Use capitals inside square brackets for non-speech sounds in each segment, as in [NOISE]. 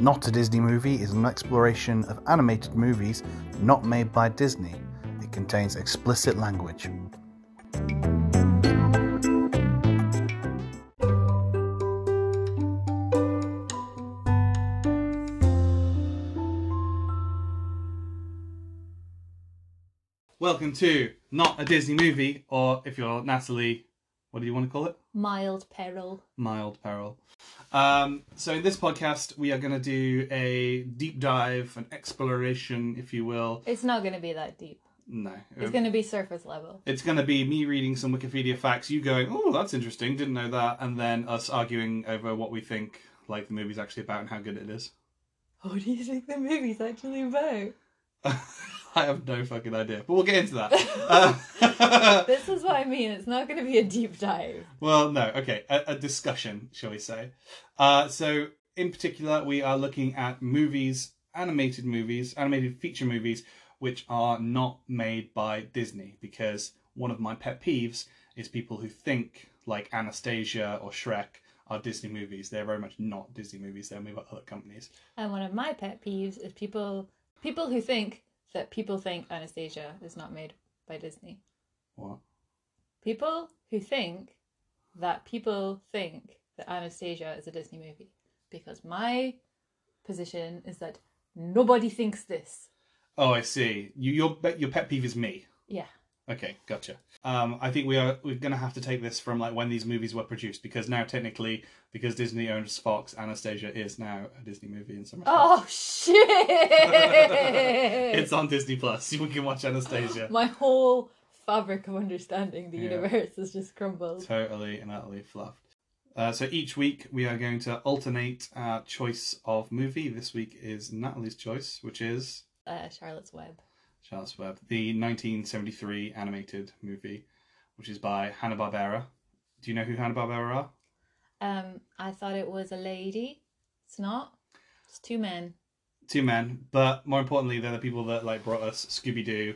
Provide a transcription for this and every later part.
Not a Disney Movie is an exploration of animated movies not made by Disney. It contains explicit language. Welcome to Not a Disney Movie, or if you're Natalie, what do you want to call it? Mild peril. Mild peril. Um, so in this podcast, we are going to do a deep dive, an exploration, if you will. It's not going to be that deep. No, It's going to be surface level. it's going to be me reading some Wikipedia facts, you going, "Oh, that's interesting, didn't know that," and then us arguing over what we think like the movie's actually about and how good it is. What do you think the movie's actually about? [LAUGHS] I have no fucking idea, but we'll get into that. [LAUGHS] Uh, [LAUGHS] This is what I mean. It's not going to be a deep dive. Well, no, okay, a, a discussion, shall we say? Uh, so, in particular, we are looking at movies, animated movies, animated feature movies, which are not made by Disney. Because one of my pet peeves is people who think like Anastasia or Shrek are Disney movies. They're very much not Disney movies. They're made by other companies. And one of my pet peeves is people people who think that people think Anastasia is not made by Disney. What? People who think that people think that Anastasia is a Disney movie. Because my position is that nobody thinks this. Oh, I see. You, your your pet peeve is me. Yeah. Okay, gotcha. Um, I think we are we're gonna have to take this from like when these movies were produced because now technically because Disney owns Fox, Anastasia is now a Disney movie in some respects. Oh shit! [LAUGHS] It's on Disney Plus. We can watch Anastasia. My whole fabric of understanding the Yeah. universe has just crumbled. Totally and utterly fluffed. Uh, so each week we are going to alternate our choice of movie. This week is Natalie's choice, which is Uh, Charlotte's Web. Charlotte's Web, the 1973 animated movie, which is by Hanna Barbera. Do you know who Hanna Barbera are? Um, I thought it was a lady. It's not. It's two men. two men, but more importantly, they're the people that like brought us Scooby Doo.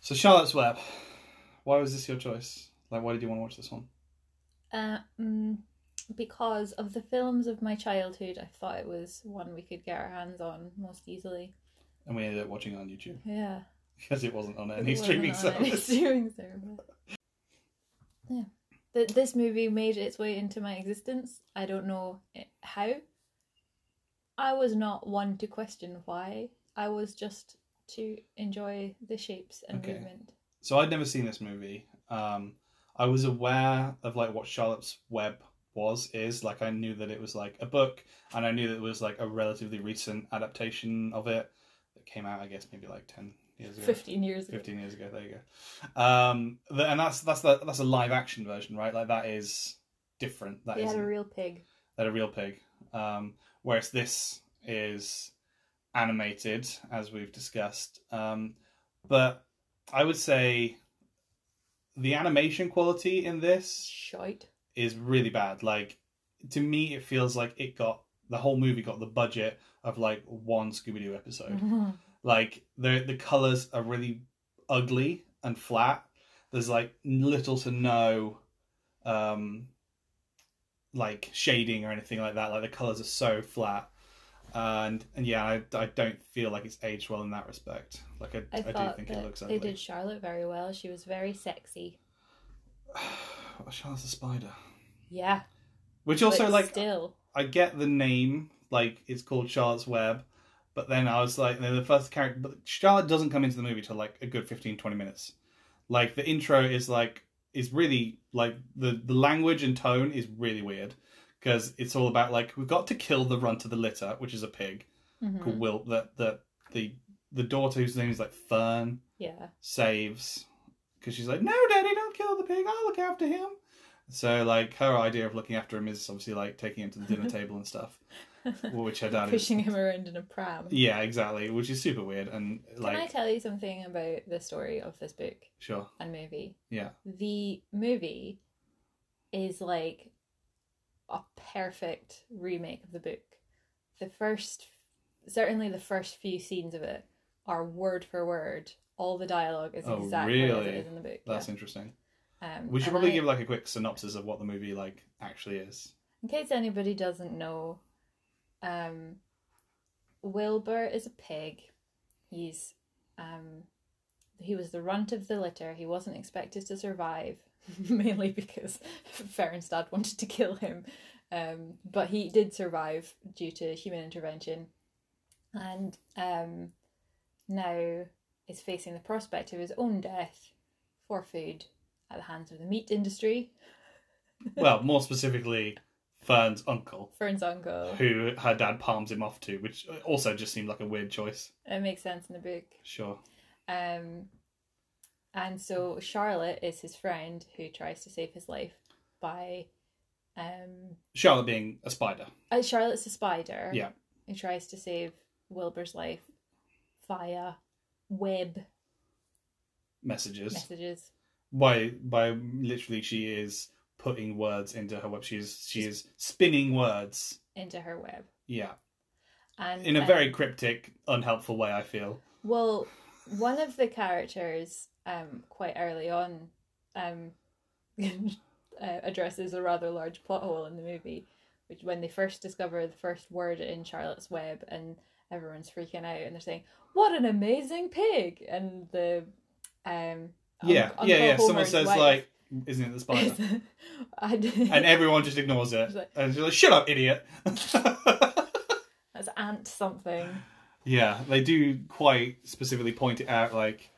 So Charlotte's Web, why was this your choice? Like, why did you want to watch this one? Uh, mm, because of the films of my childhood, I thought it was one we could get our hands on most easily. And we ended up watching it on YouTube Yeah. [LAUGHS] because it wasn't on any It streaming on any service. [LAUGHS] streaming service. Yeah. Th- this movie made its way into my existence. I don't know how. I was not one to question why. I was just to enjoy the shapes and Okay. movement. So I'd never seen this movie. Um, I was aware of like what Charlotte's Web was is like I knew that it was like a book, and I knew that it was like a relatively recent adaptation of it that came out. I guess maybe like ten years ago. 15 years ago. 15 years ago. There you go. Um, and that's that's the, that's a live action version, right? Like that is different. That They had a real pig. that a real pig. Um, whereas this is animated, as we've discussed. Um, but I would say the animation quality in this Shite. is really bad. Like to me, it feels like it got the whole movie got the budget of like one Scooby Doo episode. [LAUGHS] Like the the colors are really ugly and flat. There's like little to no um like shading or anything like that. Like the colors are so flat. And and yeah, I, I don't feel like it's aged well in that respect. Like I, I I, do think it looks Ugly. they did Charlotte very well. She was very sexy. [SIGHS] Charlotte's a spider. Yeah. Which also but like still. I get the name, like it's called Charlotte's Web, but then I was like, the first character, but Charlotte doesn't come into the movie till like a good 15, 20 minutes. Like the intro is like is really like the the language and tone is really weird because it's all about like we've got to kill the runt of the litter, which is a pig Mhm. called Will. That the the the daughter whose name is like Fern Yeah. saves because she's like, no, daddy, don't kill the pig. I'll look after him. So like her idea of looking after him is obviously like taking him to the dinner [LAUGHS] table and stuff, which her dad is. Pushing him around in a pram. Yeah, exactly, which is super weird and like Can I tell you something about the story of this book sure, and movie? yeah, The movie is like a perfect remake of the book. The first, certainly the first few scenes of it are word for word. All the dialogue is Oh, exactly as really? it is in the book. That's yeah. interesting. Um, We should probably I- give like a quick synopsis of what the movie like actually is. In case anybody doesn't know, um, Wilbur is a pig. He's um, he was the runt of the litter. He wasn't expected to survive, [LAUGHS] mainly because [LAUGHS] Fern's dad wanted to kill him. Um, but he did survive due to human intervention, and um, now is facing the prospect of his own death for food at the hands of the meat industry. [LAUGHS] well, more specifically, Fern's uncle, Fern's uncle. who her dad palms him off to, which also just seemed like a weird choice. It makes sense in the book. Sure. Um, and so Charlotte is his friend who tries to save his life by. Um, Charlotte being a spider. uh, Charlotte's a spider. Yeah. Who tries to save Wilbur's life via web Messages. messages. by by literally she is putting words into her web. She is she is spinning words. into her web. Yeah. And In a uh, very cryptic, unhelpful way, I feel. Well, one of the characters, um, quite early on, um, [LAUGHS] uh, addresses a rather large plot hole in the movie, which when they first discover the first word in Charlotte's Web, and everyone's freaking out, and they're saying, "What an amazing pig!" and the um, Yeah, Unc- yeah, yeah. Someone says wife- like, "Isn't it the spider?" [LAUGHS] [LAUGHS] and, everyone just ignores it. It's like- and she's like, "Shut up, idiot!" that's ant something. Yeah, they do quite specifically point it out, like,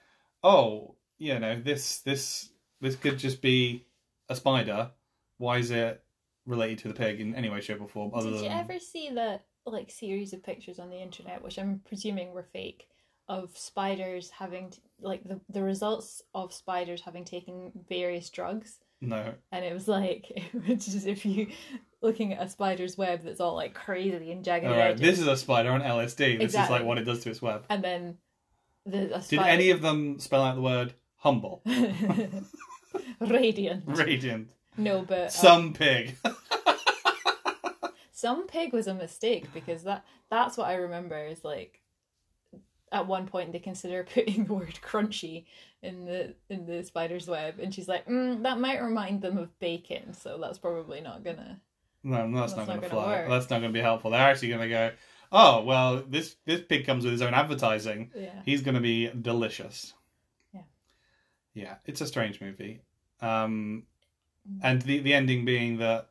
"Oh, you know, this this this could just be a spider. Why is it related to the pig in any way, shape, or form?" Other Did you than ever see that like series of pictures on the internet, which I'm presuming were fake, of spiders having t- like the the results of spiders having taken various drugs, no, and it was like [LAUGHS] it's just if you looking at a spider's web that's all like crazy and jagged all right, edges, this is a spider on LSD. This is like what it does to its web. and then the a Did any of them spell out the word humble? [LAUGHS] radiant. Radiant. No, but um, Some pig. [LAUGHS] some pig was a mistake because that that's what I remember is like at one point they consider [LAUGHS] putting the word crunchy in the in the spider's web and she's like mm, that might remind them of bacon so that's probably not gonna no, that's, That's not not going to gonna fly. That's not to be helpful. They're actually to go, oh, well, this, this pig comes with his own advertising. yeah He's to be delicious. Yeah. Yeah, it's a strange movie. Um, and the, the ending being that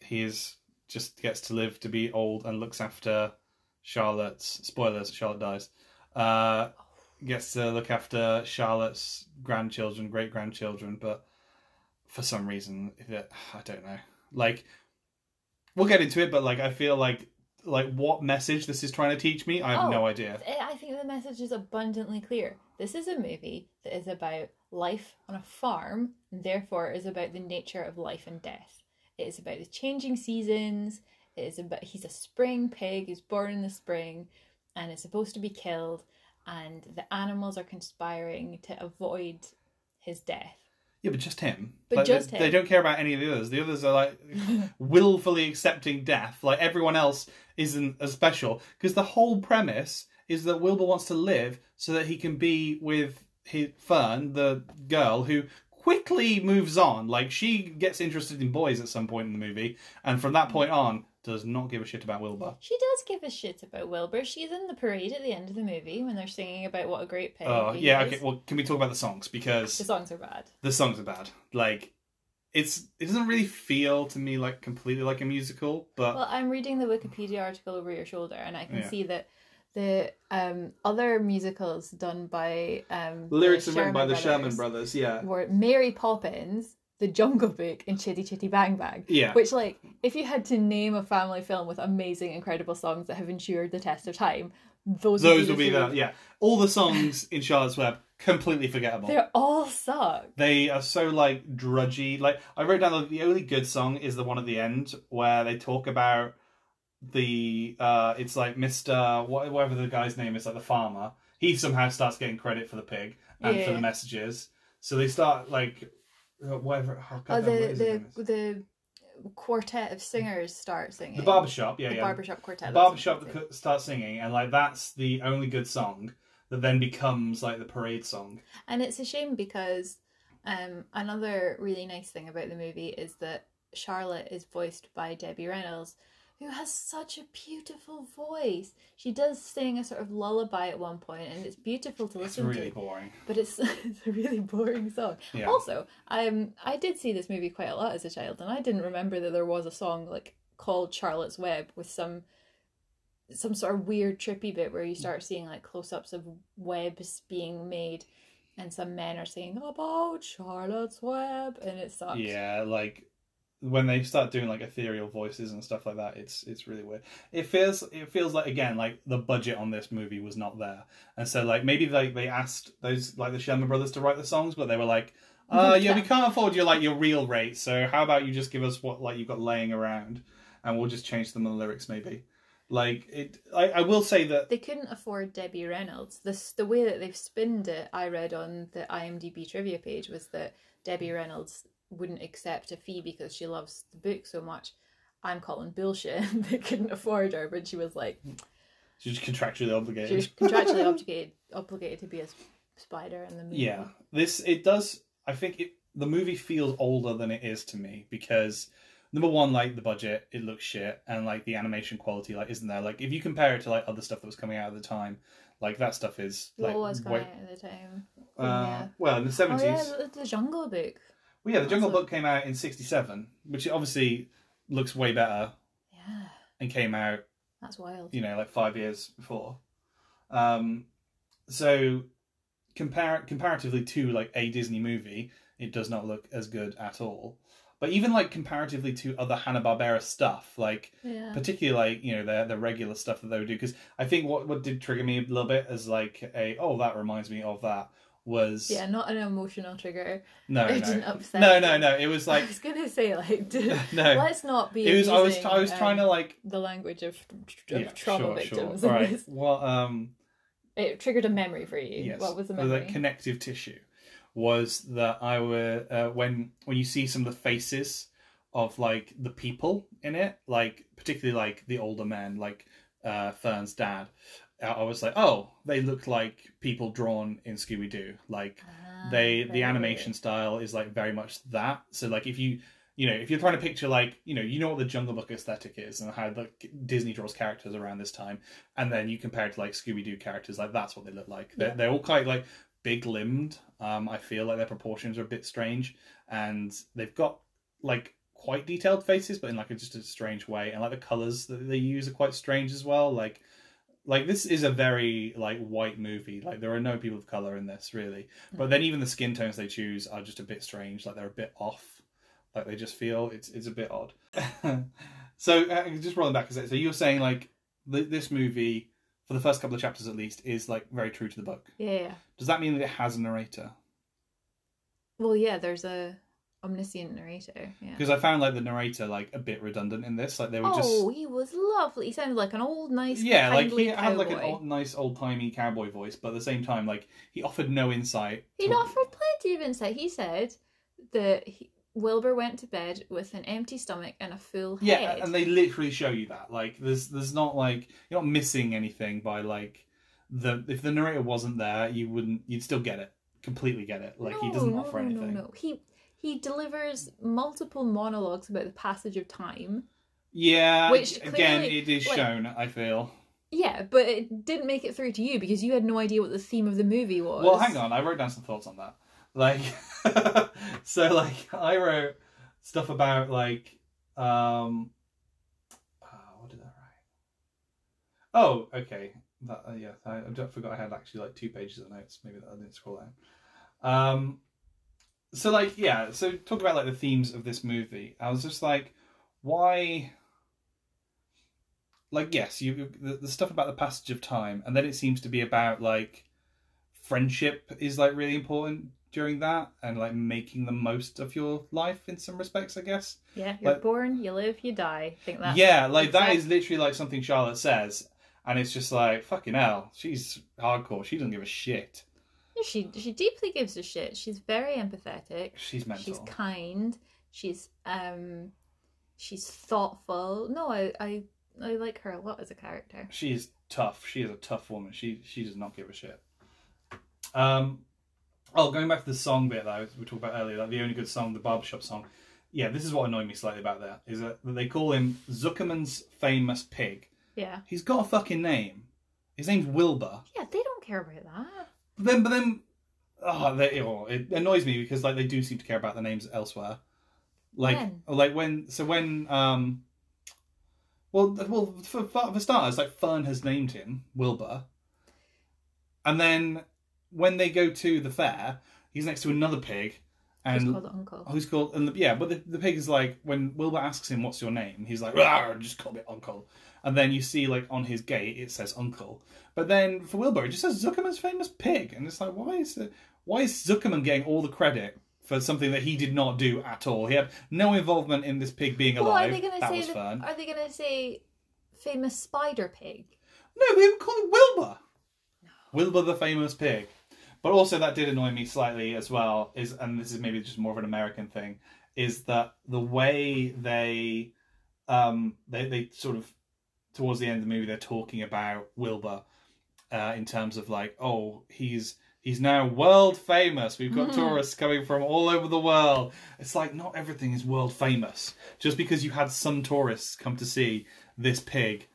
he is just gets to live to be old and looks after Charlotte's spoilers. Charlotte dies. Uh, gets to look after Charlotte's grandchildren, great grandchildren, but for some reason, that I don't know. Like, we'll get into it, but like, I feel like like what message this is trying to teach me, I have Oh. no idea. I think the message is abundantly clear. This is a movie that is about life on a farm, and therefore is about the nature of life and death. It is about the changing seasons. Is about he's a spring pig who's born in the spring, and is supposed to be killed, and the animals are conspiring to avoid his death. Yeah, but just him. But Like, just they, him. they don't care about any of the others. The others are like [LAUGHS] willfully accepting death. Like everyone else isn't as special because the whole premise is that Wilbur wants to live so that he can be with his Fern, the girl who quickly moves on. Like she gets interested in boys at some point in the movie, and from that point on, does not give a shit about Wilbur. She does give a shit about Wilbur. She's in the parade at the end of the movie when they're singing about what a great pig. Oh he yeah, is. okay. Well, can we talk about the songs because The songs are bad. the songs are bad. Like it's it doesn't really feel to me like completely like a musical, but Well, I'm reading the Wikipedia article over your shoulder, and I can Yeah. see that the um, other musicals done by um, lyrics are written by the Sherman brothers. Yeah, were Mary Poppins, The Jungle Book, and Chitty Chitty Bang Bang. yeah. Which, like, if you had to name a family film with amazing, incredible songs that have endured the test of time, those would Those be the be two. Yeah, all the songs in Charlotte's Web completely forgettable. They all suck. They are so like drudgy. Like I wrote down that the only good song is the one at the end where they talk about the uh it's like Mr. whatever the guy's name is, like the farmer. He somehow starts getting credit for the pig and for the messages. So they start like uh, whatever. Oh, the the the quartet of singers start singing. the barbershop. Yeah, the yeah. barbershop quartet. the barbershop that co- singing, and like that's the only good song. that then becomes like the parade song. And it's a shame because um, another really nice thing about the movie is that Charlotte is voiced by Debbie Reynolds, who has such a beautiful voice. She does sing a sort of lullaby at one point, and it's beautiful to listen It's really to. boring. But it's [LAUGHS] it's a really boring song. Yeah. Also, um, I did see this movie quite a lot as a child, and I didn't remember that there was a song like called Charlotte's Web with some some sort of weird trippy bit where you start seeing like close-ups of webs being made, and some men are singing about Charlotte's Web, and it sucks. Yeah, like when they start doing like ethereal voices and stuff like that, it's it's really weird. It feels it feels like again like the budget on this movie was not there, and so like maybe like they asked those like the Sherman brothers to write the songs, but they were like, uh, [LAUGHS] yeah, we can't afford your like your real rate, so how about you just give us what like you've got laying around, and we'll just change them in the lyrics maybe. Like it, I, I will say that They couldn't afford Debbie Reynolds. This the way that they've spinned it. I read on the IMDb trivia page was that Debbie Reynolds wouldn't accept a fee because she loves the book so much. I'm calling bullshit. [LAUGHS] they couldn't afford her, but she was like she's contractually obligated. she was contractually obligated obligated to be a spider in the movie. Yeah, this it does. I think it the movie feels older than it is to me because number one, like the budget, it looks shit, and like the animation quality, like isn't there. Like if you compare it to like other stuff that was coming out at the time, like that stuff is like What was way- coming out at the time? uh, yeah. well in the Oh seventies. yeah, the, the Jungle Book. Well, yeah, the Jungle Book came out in '67, which obviously looks way better Yeah, and came out that's wild. you know, like five years before. Um, so compare comparatively to like a Disney movie, it does not look as good at all. But even like comparatively to other Hanna Barbera stuff, like Yeah. particularly like you know the the regular stuff that they would do, because I think what what did trigger me a little bit is like a oh that reminds me of that was Yeah, not an emotional trigger. no it no didn't upset no no no it was like I was gonna say like, [LAUGHS] no let's not be. it was I was I was trying um, to like the language of, of yeah trauma sure victims. sure in all right [LAUGHS] well um It triggered a memory for you. Yes. What was the The, memory? like, connective tissue was that I were uh, when when you see some of the faces of like the people in it, like particularly like the older men, like uh, Fern's dad. I was like, oh, they look like people drawn in Scooby Doo. Like Ah, they, the animation style is like very much that. So like if you, you know, if you're trying to picture like, you know, you know what the Jungle Book aesthetic is and how the Disney draws characters around this time, and then you compare it to like Scooby Doo characters, like that's what they look like. They're, Yeah. they're all quite like big limbed. Um, I feel like their proportions are a bit strange, and they've got like quite detailed faces, but in like a, just a strange way, and like the colors that they use are quite strange as well. Like, like this is a very like white movie. Like there are no people of color in this really, but then even the skin tones they choose are just a bit strange. Like they're a bit off. Like they just feel it's it's a bit odd. [LAUGHS] so uh, just rolling back a sec. So you're saying like th- this movie for the first couple of chapters at least is like very true to the book. Yeah, yeah. Does that mean that it has a narrator? Well, yeah. There's a omniscient narrator. Yeah. Because I found like the narrator like a bit redundant in this. Like they were Oh, just he was lovely. He sounded like an old, nice, yeah, like he kindly had like an old, nice old timey cowboy voice, but at the same time, like he offered no insight. He to- offered plenty of insight. He said that he, Wilbur went to bed with an empty stomach and a full Yeah, head. Yeah, and they literally show you that. Like, there's there's not like you're not missing anything by like the if the narrator wasn't there, you wouldn't you'd still get it completely get it. Like he doesn't no, offer no, anything. No, no, He he delivers multiple monologues about the passage of time. Yeah, Which again, it is like- shown. I feel. Yeah, but it didn't make it through to you because you had no idea what the theme of the movie was. Well, hang on, I wrote down some thoughts on that. Like, [LAUGHS] so like I wrote stuff about like um, uh, what did I write? Oh, okay. That, uh, yeah, I, I forgot I had actually like two pages of notes. Maybe that I didn't scroll down. Um, so like yeah, so talk about like the themes of this movie. I was just like, why? Like yes, you the, the stuff about the passage of time, and then it seems to be about like friendship is like really important during that, and like making the most of your life in some respects, I guess. yeah, you're like- born, you live, you die. I think that. yeah, like that is literally like something Charlotte says, and it's just like fucking hell, she's hardcore. She doesn't give a shit. She she deeply gives a shit. She's very empathetic. She's mental. She's kind. She's um, she's thoughtful. No, I I I like her a lot as a character. She is tough. She is a tough woman. She she does not give a shit. Um, oh, going back to the song bit that we talked about earlier, like the only good song, the barbershop song. Yeah, this is what annoyed me slightly about that is that they call him Zuckerman's famous pig. Yeah. He's got a fucking name. His name's Wilbur. Yeah, they don't care about that. But then, but then, oh, they, oh, it annoys me because like they do seem to care about the names elsewhere. Like, When? like when, so when, um, well, well, for, for starters, like Fern has named him Wilbur, and then when they go to the fair, he's next to another pig, and called Uncle. who's called and the, yeah, but the, the pig is like when Wilbur asks him what's your name, he's like "Rawr, just call me Uncle, and then you see like on his gate it says Uncle, but then for Wilbur it just says Zuckerman's famous pig, and it's like why is it, why is Zuckerman getting all the credit for something that he did not do at all? He had no involvement in this pig being Well, alive. are they going to say? the- are they going to say famous spider pig? No, they were calling Wilbur. Wilbur the famous pig. But also that did annoy me slightly as well, is and this is maybe just more of an American thing, is that the way they um they, they sort of towards the end of the movie they're talking about Wilbur uh in terms of like, oh, he's he's now world famous. We've got Mhm. tourists coming from all over the world. It's like not everything is world famous. Just because you had some tourists come to see this pig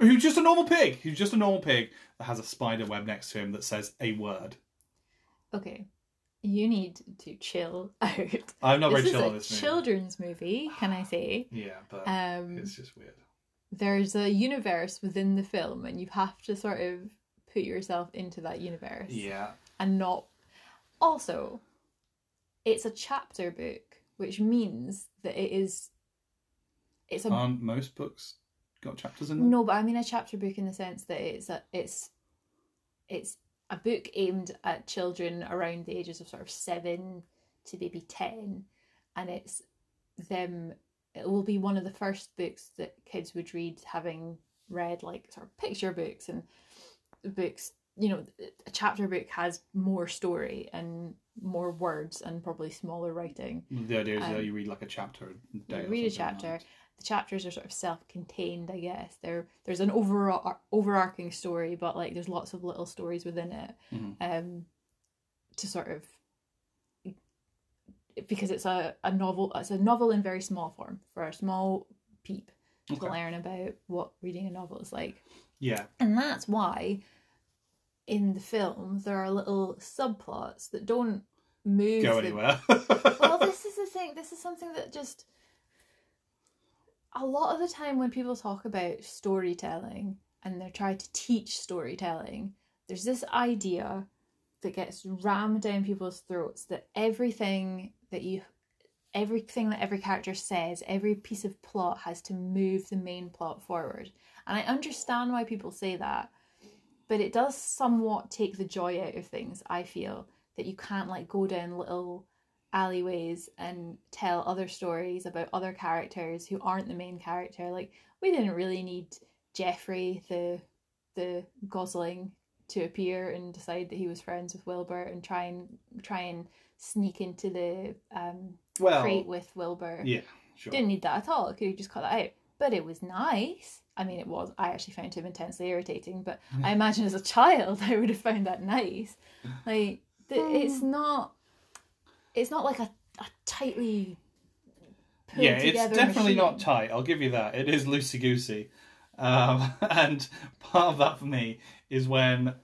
who's just a normal pig, who's just a normal pig that has a spider web next to him that says a word. Okay, you need to chill [LAUGHS] out. I'm not this very is chill a on this movie. children's movie, can I say? Yeah, but Um, it's just weird. There's a universe within the film, and you have to sort of put yourself into that universe Yeah. and not. Also, it's a chapter book, which means that it is. It's a Aren't most books got chapters in them? No, but I mean a chapter book in the sense that it's a it's it's a book aimed at children around the ages of sort of seven to maybe ten, and it's them. It will be one of the first books that kids would read, having read like sort of picture books and books. You know, a chapter book has more story and more words and probably smaller writing. The idea is Um, that you read like a chapter a. You read a something like chapter. The chapters are sort of self-contained, I guess. There, there's an overall overarching story, but like there's lots of little stories within it, Mhm. um, to sort of because it's a, a novel. It's a novel in very small form for a small peep to Okay. learn about what reading a novel is like, Yeah. and that's why in the film there are little subplots that don't move Go the anywhere. [LAUGHS] well, this is the thing. This is something that just a lot of the time when people talk about storytelling and they're trying to teach storytelling, there's this idea that gets rammed down people's throats that everything that you everything that every character says, every piece of plot has to move the main plot forward. And I understand why people say that, but it does somewhat take the joy out of things, I feel, that you can't like go down little alleyways and tell other stories about other characters who aren't the main character. Like we didn't really need Jeffrey the the Gosling to appear and decide that he was friends with Wilbur and try and try and sneak into the um, well, crate with Wilbur. yeah, sure. Didn't need that at all. Could have just cut that out. But it was nice. I mean, it was. I actually found him intensely irritating, but I imagine as a child, [LAUGHS] I would have found that nice. Like, th- it's not. It's not like a, a tightly. yeah, it's definitely not tight. I'll give you that. It is loosey goosey, um, [LAUGHS] and part of that for me is when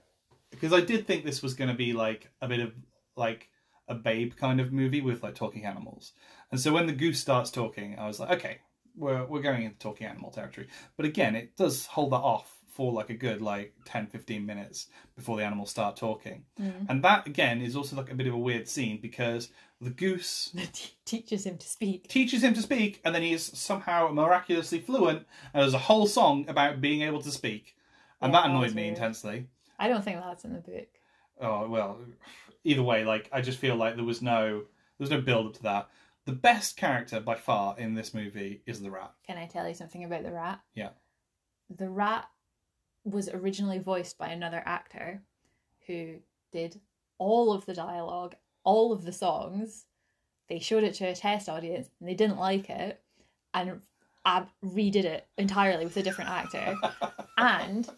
because I did think this was going to be like a bit of like a babe kind of movie with like talking animals, and so when the goose starts talking, I was like, okay, we're we're going into talking animal territory. But again, it does hold that off for like a good like 10 15 minutes before the animals start talking Mm. and that again is also like a bit of a weird scene because the goose [LAUGHS] teaches him to speak. teaches him to speak, and then he is somehow miraculously fluent. And there's a whole song about being able to speak, and Yeah, that that annoyed was me weird. intensely. I don't think that's in the book. Oh well, either way, like I just feel like there was no there was no build up to that. The best character by far in this movie is the rat. Can I tell you something about the rat? Yeah. The rat was originally voiced by another actor who did all of the dialogue, all of the songs. They showed it to a test audience and they didn't like it and ab- redid it entirely with a different actor. [LAUGHS] and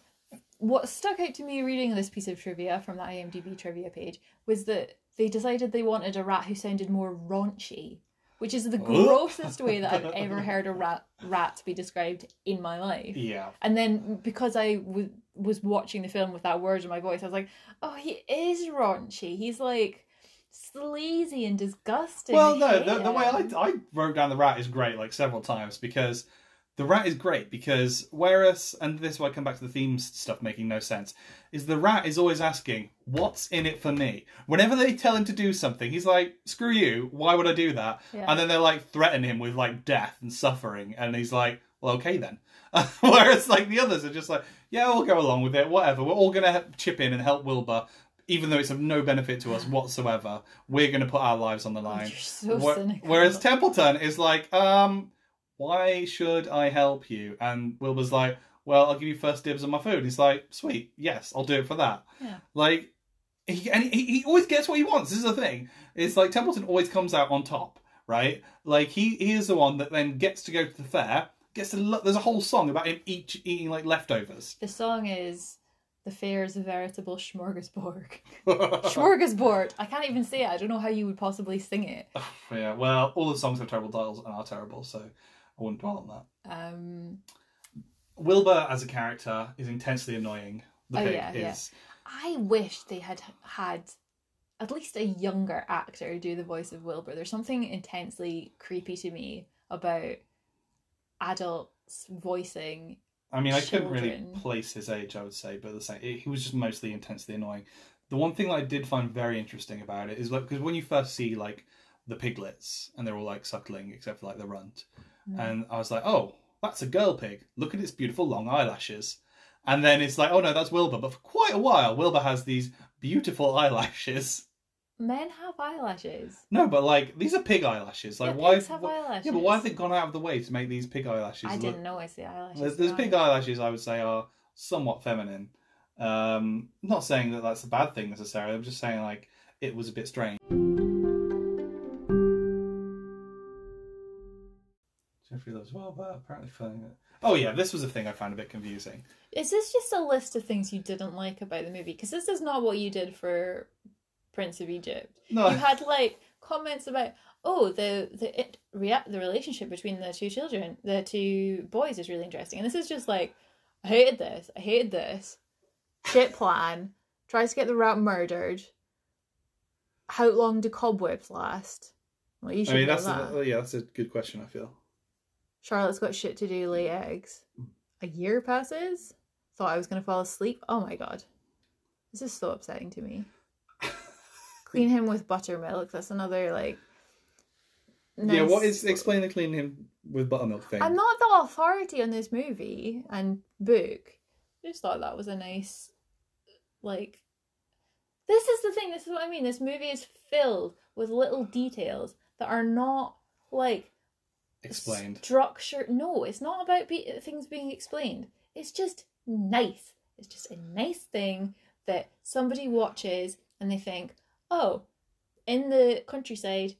what stuck out to me reading this piece of trivia from the IMDb trivia page was that they decided they wanted a rat who sounded more raunchy, which is the grossest way that I've [LAUGHS] ever heard a rat rat be described in my life. Yeah. And then because I w- was watching the film with that word in my voice, I was like, oh, he is raunchy. He's like sleazy and disgusting. Well, no, the, the way I. Um I wrote down the rat is great, like several times, because the rat is great because whereas, and this is why I come back to the themes stuff making no sense, is the rat is always asking, "What's in it for me?" Whenever they tell him to do something, he's like, "Screw you! Why would I do that?" Yeah. And then they like threaten him with like death and suffering, and he's like, "Well, okay then." [LAUGHS] whereas like the others are just like, "Yeah, we'll go along with it. Whatever. We're all gonna chip in and help Wilbur." Even though it's of no benefit to us whatsoever, we're going to put our lives on the line. You're so. Whereas Templeton is like, um, why should I help you? And Wilbur's like, well, I'll give you first dibs on my food. He's like, sweet, yes, I'll do it for that. Yeah. Like, he, and he, he always gets what he wants. This is the thing. It's like Templeton always comes out on top, right? Like he, he is the one that then gets to go to the fair. Gets to lo- there's a whole song about him each eating like leftovers. The song is The Fair is a Veritable Smorgasbord. [LAUGHS] Smorgasbord! I can't even say it. I don't know how you would possibly sing it. [LAUGHS] yeah, well, all the songs have terrible titles and are terrible, so I wouldn't dwell on that. Um, Wilbur as a character is intensely annoying. The Oh, pig yeah, yeah. is. I wish they had had at least a younger actor do the voice of Wilbur. There's something intensely creepy to me about adults voicing. I mean, I couldn't really place his age, I would say, but the same, he was just mostly intensely annoying. The one thing that I did find very interesting about it is like because when you first see like the piglets and they're all like suckling except for like the runt, And I was like, oh, that's a girl pig. Look at its beautiful long eyelashes. And then it's like, oh no, that's Wilbur. But for quite a while, Wilbur has these beautiful eyelashes. Men have eyelashes. No, but like these are pig eyelashes. Like Yeah, why? pigs have why- eyelashes. Yeah, but why have they gone out of the way to make these pig eyelashes? I look- didn't notice the eyelashes. There's, there's pig eyelashes, I would say, are somewhat feminine. Um, not saying that that's a bad thing necessarily. I'm just saying like it was a bit strange. Loves well, but apparently it. Oh yeah, this was a thing I found a bit confusing. Is this just a list of things you didn't like about the movie? Because this is not what you did for Prince of Egypt. No, You had like comments about oh the the it, rea- the relationship between the two children, the two boys is really interesting, and this is just like I hated this, I hated this, shit plan, tries to get the rat murdered. How long do cobwebs last? Well, you I should mean that's that. a, yeah, that's a good question. I feel. Charlotte's got shit to do, lay mm. eggs. A year passes. Thought I was gonna fall asleep. Oh my god, this is so upsetting to me. [LAUGHS] Clean him with buttermilk. That's another like. Yeah, what is. explain the clean him with buttermilk thing? I'm not the authority on this movie and book. I just thought that was a nice, like. This is the thing. This is what I mean. This movie is filled with little details that are not like Explained. structure. No, it's not about be- things being explained. It's just nice. It's just a nice thing that somebody watches and they think, oh, in the countryside,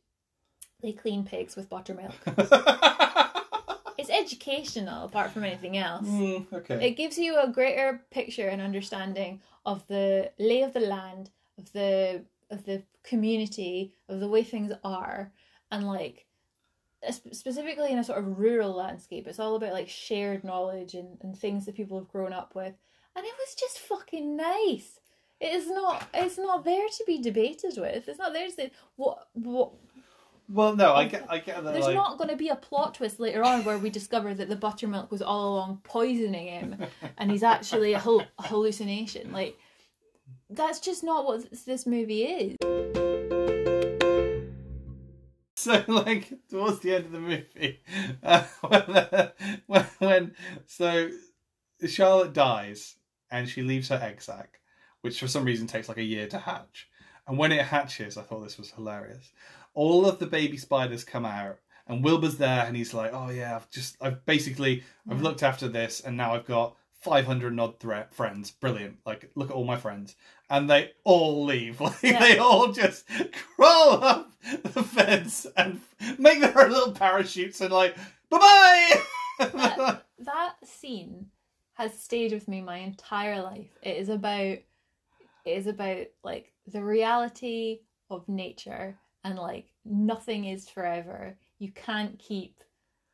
they clean pigs with buttermilk. [LAUGHS] It's educational, apart from anything else. Mm, okay. It gives you a greater picture and understanding of the lay of the land, of the of the community, of the way things are, and like specifically in a sort of rural landscape. It's all about like shared knowledge and, and things that people have grown up with, and it was just fucking nice. It is not. It's not there to be debated with. It's not there to say what what. well, no, I oh, get, I get that. There's like, not going to be a plot twist later on where we discover that the buttermilk was all along poisoning him, and he's actually a, hal- hallucination. Like that's just not what this, this movie is. So, like, towards the end of the movie, uh, when, [LAUGHS] when, when so Charlotte dies and she leaves her egg sac, which for some reason takes like a year to hatch. And when it hatches, I thought this was hilarious. All of the baby spiders come out, and Wilbur's there, and he's like, "Oh yeah, I've just, I've basically, I've looked after this, and now I've got 500 odd thre- friends. Brilliant! Like, look at all my friends." And they all leave. [LAUGHS] Like, Yeah. they all just [LAUGHS] crawl up [LAUGHS] the fence and make their little parachutes and like, bye bye. That, [LAUGHS] that scene has stayed with me my entire life. It is about it is about like the reality of nature and like nothing is forever. You can't keep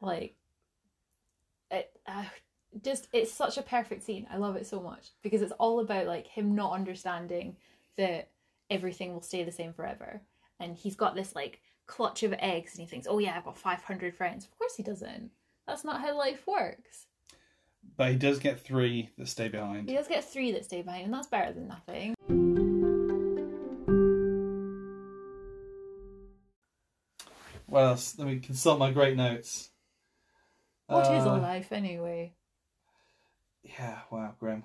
like it uh, just it's such a perfect scene. I love it so much because it's all about like him not understanding that everything will stay the same forever. And he's got this like clutch of eggs and he thinks, "Oh yeah, I've got 500 friends." Of course he doesn't. That's not how life works. But he does get three that stay behind. He does get 3 that stay behind and that's better than nothing. What else? Let me consult my great notes. What is a Uh, life anyway? Yeah, wow, grim.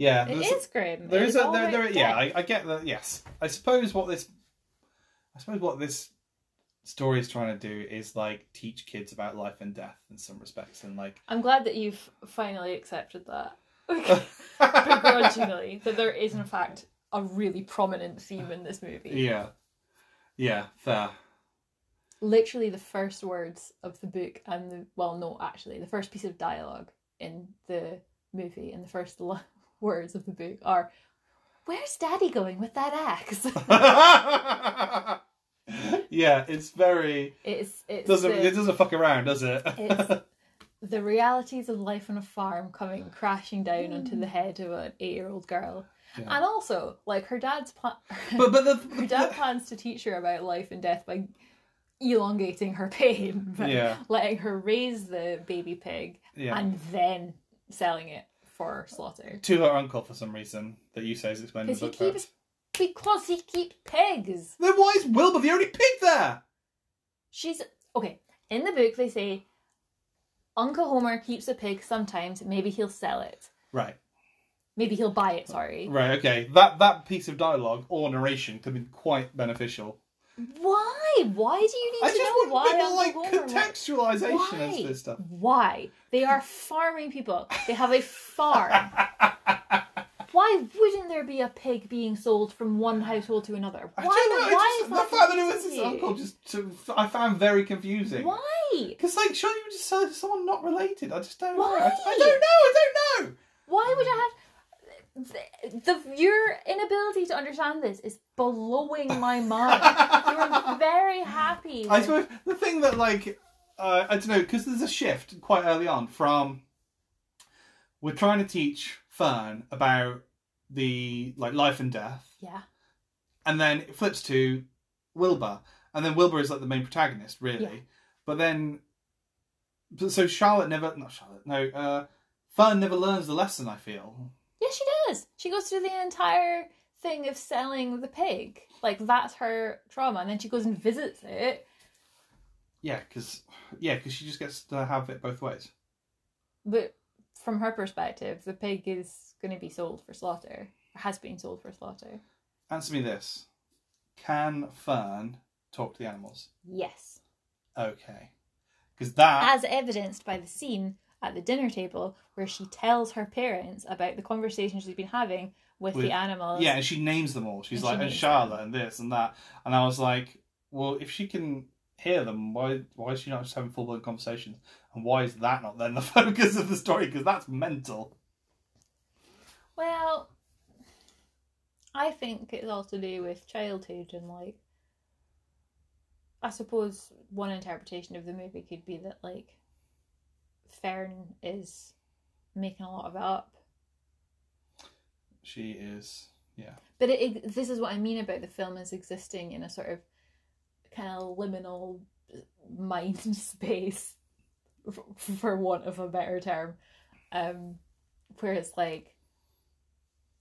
Yeah, It is grim. There It's is a there, there yeah. I, I get that. Yes, I suppose what this, I suppose what this story is trying to do is like teach kids about life and death in some respects, and like I'm glad that you've finally accepted that. [LAUGHS] [LAUGHS] Begrudgingly, that there is in fact a really prominent theme in this movie. yeah, yeah, fair. Literally, the first words of the book and the well, no, actually, the first piece of dialogue in the movie and the first l- words of the book are, "Where's Daddy going with that axe? [LAUGHS] [LAUGHS] yeah, it's very it's it's doesn't the- it doesn't fuck around, does it? It's the realities of life on a farm coming crashing down onto the mm. head of an eight-year-old girl, Yeah. and also like her dad's plan. [LAUGHS] but but the, her dad plans to teach her about life and death by elongating her pain, by Yeah. letting her raise the baby pig yeah. and then selling it for slaughter. to her uncle for some reason that you say is explained in the Because book. he keeps because he keeps pigs. Then why is Wilbur the only pig there? She's okay. In the book, they say Uncle Homer keeps a pig sometimes. Maybe he'll sell it. Right. Maybe he'll buy it. Sorry. Right, okay. That that piece of dialogue or narration could be quite beneficial. Why? Why do you need I to know why a bit more Uncle like contextualization Why? of this stuff. Why? They are farming people. They have a farm. [LAUGHS] Why wouldn't there be a pig being sold from one household to another? Why? Know. why is just, that the fact that it was his uncle just to, I found very confusing. Why? Because like, surely you would just sell it to someone not related. I just don't know. Why? I, I don't know. I don't know. Why would I have? The, the your inability to understand this is blowing my [LAUGHS] mind. You're very happy. I with- suppose the thing that like uh, I don't know because there's a shift quite early on from we're trying to teach Fern about the like life and death, yeah, and then it flips to Wilbur, and then Wilbur is like the main protagonist, really. Yeah. But then, so Charlotte never, not Charlotte, no, uh, Fern never learns the lesson. I feel. Yeah, she does. She goes through the entire thing of selling the pig. Like that's her trauma, and then she goes and visits it. Yeah, because yeah, because she just gets to have it both ways. But from her perspective, the pig is going to be sold for slaughter. Or has been sold for slaughter. Answer me this: Can Fern talk to the animals? Yes. Okay, because that As evidenced by the scene at the dinner table where she tells her parents about the conversation she's been having with, With- the animals. yeah, and she names them all. She's And she like, oh, and Charlotte, them. and this and that, and I was like, well, if she can hear them, why why is she not just having full blown conversations? And why is that not then the [LAUGHS] focus of the story? Because that's mental. Well, I think it's all to do with childhood and like. I suppose one interpretation of the movie could be that like Fern is making a lot of it up. She is, yeah, But it, it, this is what I mean about the film as existing in a sort of kind of liminal mind [LAUGHS] space, for want of a better term, um, where it's like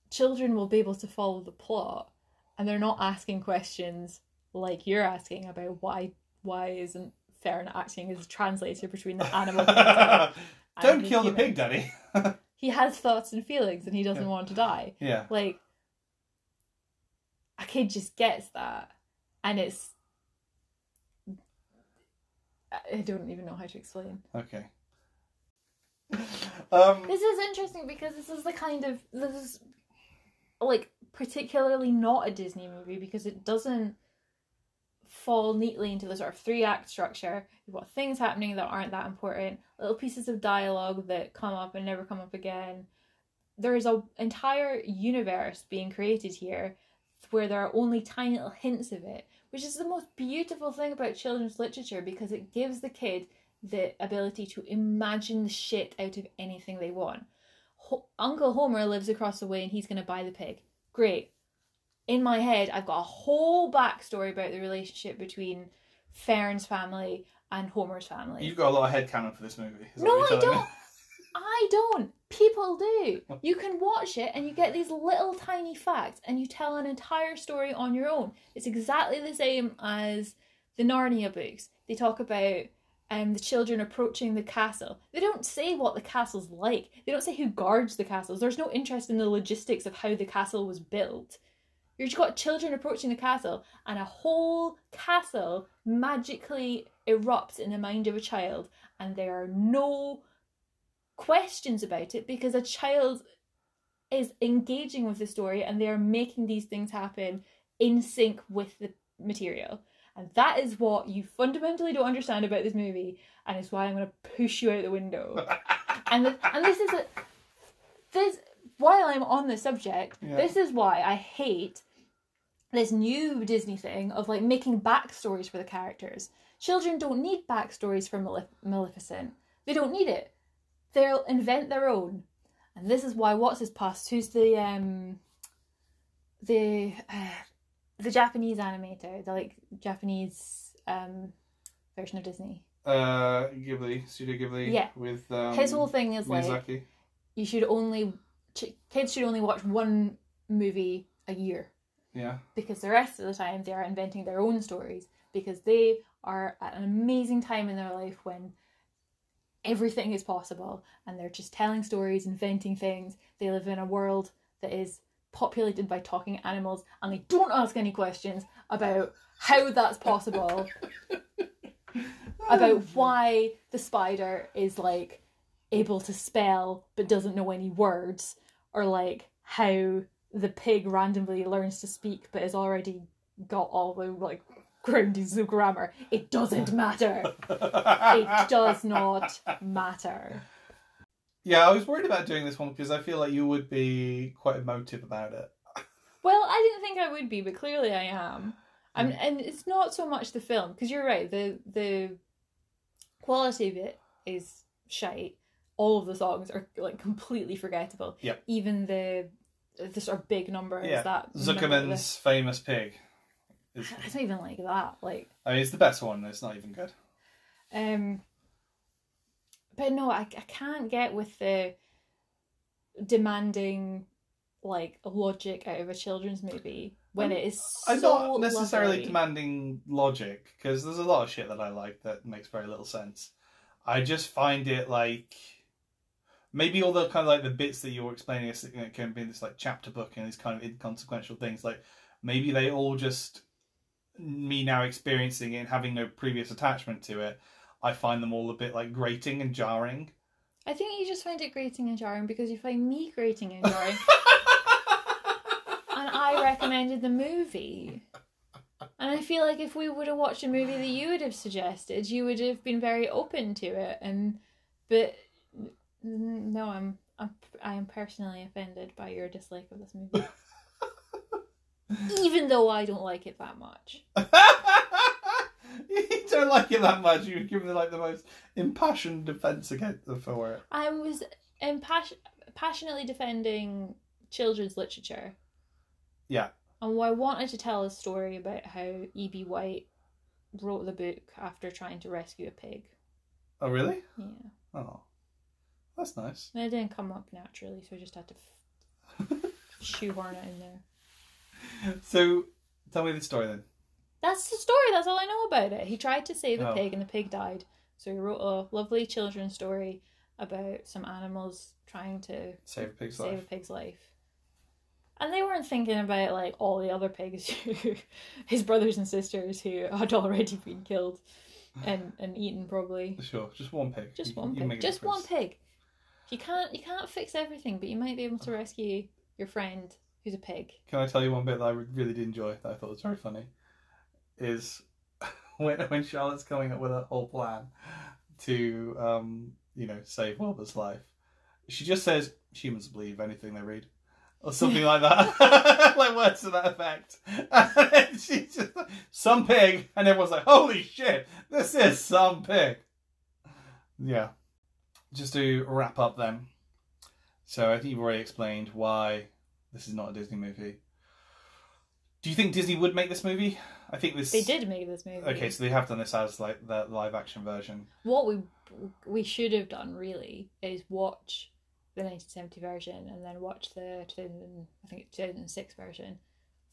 children will be able to follow the plot, and they're not asking questions like you're asking about why why isn't Fern acting as a translator between the [LAUGHS] animal kingdom [LAUGHS] don't kill the human? pig, Daddy. [LAUGHS] He has thoughts and feelings, and he doesn't Yeah. want to die yeah, like a kid just gets that and it's i don't even know how to explain okay. Um, this is interesting because this is the kind of this is like particularly not a disney movie because it doesn't fall neatly into the sort of three act structure. You've got things happening that aren't that important, little pieces of dialogue that come up and never come up again. There is an entire universe being created here where there are only tiny little hints of it, which is the most beautiful thing about children's literature because it gives the kid the ability to imagine the shit out of anything they want. Ho- Uncle Homer lives across the way and he's going to buy the pig. Great. In my head, I've got a whole backstory about the relationship between Fern's family and Homer's family. You've got a lot of headcanon for this movie. No, I don't. me. I don't. People do. You can watch it and you get these little tiny facts and you tell an entire story on your own. It's exactly the same as the Narnia books. They talk about um, the children approaching the castle. They don't say what the castle's like. They don't say who guards the castles. There's no interest in the logistics of how the castle was built. You've got children approaching the castle, and a whole castle magically erupts in the mind of a child, and there are no questions about it because a child is engaging with the story and they are making these things happen in sync with the material. And that is what you fundamentally don't understand about this movie, and it's why I'm going to push you out the window. [LAUGHS] and the, and this is a this while I'm on the subject, Yeah. this is why I hate this new Disney thing of like making backstories for the characters. Children don't need backstories for Malef- Maleficent. They don't need it. They'll invent their own. And this is why what's his past? Who's the um the uh, the Japanese animator, the like Japanese um version of Disney. Uh, Ghibli, Studio Ghibli. Yeah. With um, His whole thing is like you should only ch- kids should only watch one movie a year Yeah. because the rest of the time they are inventing their own stories. Because they are at an amazing time in their life when everything is possible. And they're just telling stories, inventing things. They live in a world that is populated by talking animals. And they don't ask any questions about how that's possible, [LAUGHS] about why the spider is like able to spell but doesn't know any words, or like how the pig randomly learns to speak but has already got all the like groundings of grammar. It doesn't matter. It does not matter. Yeah, I was worried about doing this one because I feel like you would be quite emotive about it. Well, I didn't think I would be, but clearly I am. I'm, mm. and it's not so much the film because you're right. The the quality of it is shite. All of the songs are like completely forgettable. Yep. Even the the sort of big number Yeah. is that Zuckerman's famous pig. Is, I don't even like that. Like, I mean, it's the best one. It's not even good. um, but no, I I can't get with the demanding like logic out of a children's movie when it is so I'm not necessarily lovely. demanding logic because there's a lot of shit that I like that makes very little sense. I just find it like maybe all the kind of like the bits that you were explaining is you know, can be in this like chapter book and these kind of inconsequential things. Like maybe they all just me now experiencing it and having no previous attachment to it. I find them all a bit like grating and jarring. I think you just find it grating and jarring because you find me grating and jarring, [LAUGHS] and I recommended the movie. And I feel like if we would have watched a movie that you would have suggested, you would have been very open to it. And but Mm, no, I'm I'm I am personally offended by your dislike of this movie, [LAUGHS] even though I don't like it that much. [LAUGHS] you don't like it that much. You've given like the most impassioned defense against for it. I was impas- passionately defending children's literature. Yeah. And I wanted to tell a story about how E.B. White wrote the book after trying to rescue a pig. Oh, really? Yeah. Oh, that's nice. And it didn't come up naturally, so I just had to f- [LAUGHS] shoehorn it in there. So, tell me the story then. That's the story, that's all I know about it. He tried to save a Oh. pig and the pig died. So he wrote a lovely children's story about some animals trying to Save a pig's save life. a pig's life. And they weren't thinking about like all the other pigs, [LAUGHS] who, his brothers and sisters who had already been killed and, and eaten probably. Sure, just one pig. Just one you pig. Just one pig. You can't you can't fix everything, but you might be able to rescue your friend who's a pig. Can I tell you one bit that I really did enjoy that I thought was very funny? Is [LAUGHS] when when Charlotte's coming up with a whole plan to um you know save Wilbur's life, she just says humans believe anything they read. Or something like that, [LAUGHS] like words to that effect. [LAUGHS] And then she just some pig, and everyone's like, "Holy shit, this is some pig." Yeah. Just to wrap up then. So I think you've already explained why this is not a Disney movie. Do you think Disney would make this movie? I think this. They did make this movie. Okay, so they have done this as like the live action version. What we we should have done really is watch the 1970 version and then watch the 2000, I think it's 2006 version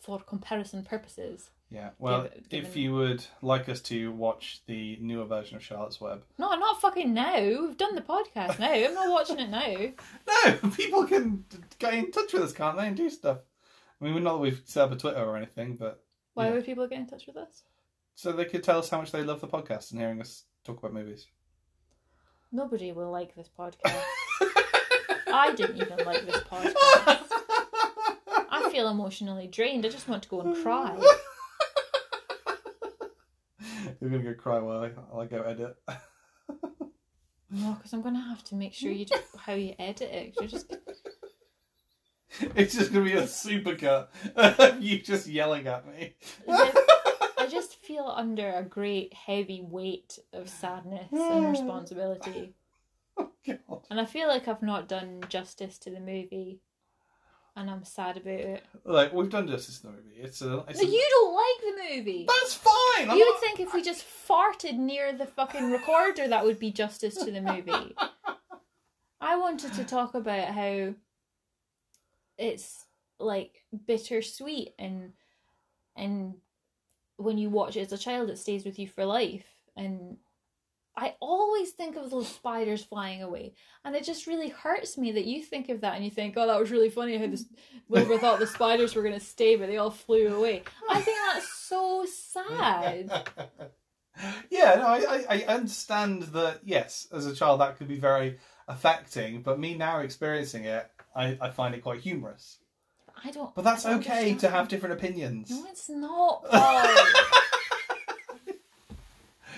for comparison purposes. Yeah. Well, Given- if given- you would like us to watch the newer version of Charlotte's Web, No, not fucking now. We've done the podcast now. I'm not watching it now. [LAUGHS] no, people can get in touch with us, can't they, and do stuff. I mean, not that we've set up a Twitter or anything, but Why Yeah. would people get in touch with us? so they could tell us how much they love the podcast and hearing us talk about movies. Nobody will like this podcast. [LAUGHS] I didn't even like this podcast. [LAUGHS] I feel emotionally drained. I just want to go and cry. [LAUGHS] You're gonna go cry while I, while I go edit. [LAUGHS] No, because I'm gonna have to make sure you do [LAUGHS] how you edit it. You're just It's just gonna be a supercut of you just yelling at me. I just feel under a great heavy weight of sadness and [SIGHS] responsibility. Oh, God. And I feel like I've not done justice to the movie. And I'm sad about it. Like we've done justice in the movie. It's a. It's No, a you don't like the movie. That's fine. I'm You not- would think if we just farted near the fucking recorder, that would be justice to the movie. I wanted to talk about how it's like bittersweet and and when you watch it as a child, it stays with you for life. And I always think of those spiders flying away, and it just really hurts me that you think of that and you think, "Oh, that was really funny how this [LAUGHS] Wilbur thought the spiders were going to stay, but they all flew away." I think that's so sad. [LAUGHS] yeah, no, I, I, I understand that. Yes, as a child, that could be very affecting. But me now experiencing it, I, I find it quite humorous. I don't. But that's don't okay to have different opinions. No, it's not. [LAUGHS]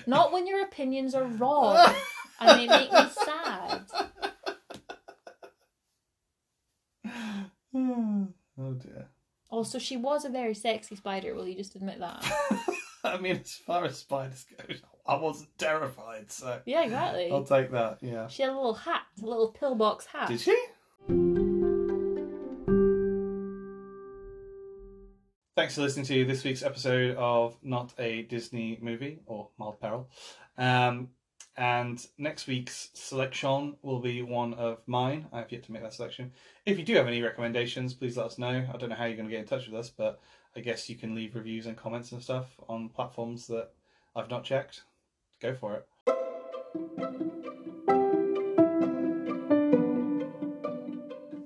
Not when your opinions are wrong [LAUGHS] and they make me sad. [SIGHS] oh dear. Also, she was a very sexy spider. Will you just admit that? [LAUGHS] I mean, as far as spiders go, I wasn't terrified, so Yeah, exactly. I'll take that. Yeah. She had a little hat, a little pillbox hat. Did she? Thanks for listening to this week's episode of Not a Disney Movie or Mild Peril. Um, and next week's selection will be one of mine. I have yet to make that selection. If you do have any recommendations, please let us know. I don't know how you're going to get in touch with us, but I guess you can leave reviews and comments and stuff on platforms that I've not checked. Go for it.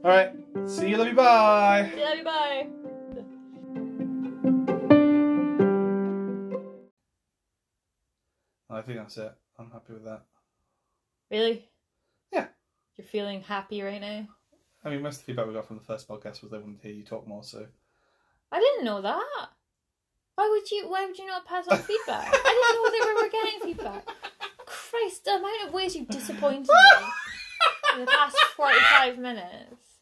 All right. See you. Love you. Bye. Yeah, bye. I think that's it. I'm happy with that. Really? Yeah. You're feeling happy right now? I mean, most of the feedback we got from the first podcast was they wanted to hear you talk more, so. I didn't know that. Why would you? Why would you not pass on feedback? I didn't know they we were getting feedback. Christ, the amount of ways you've disappointed me in the past forty-five minutes.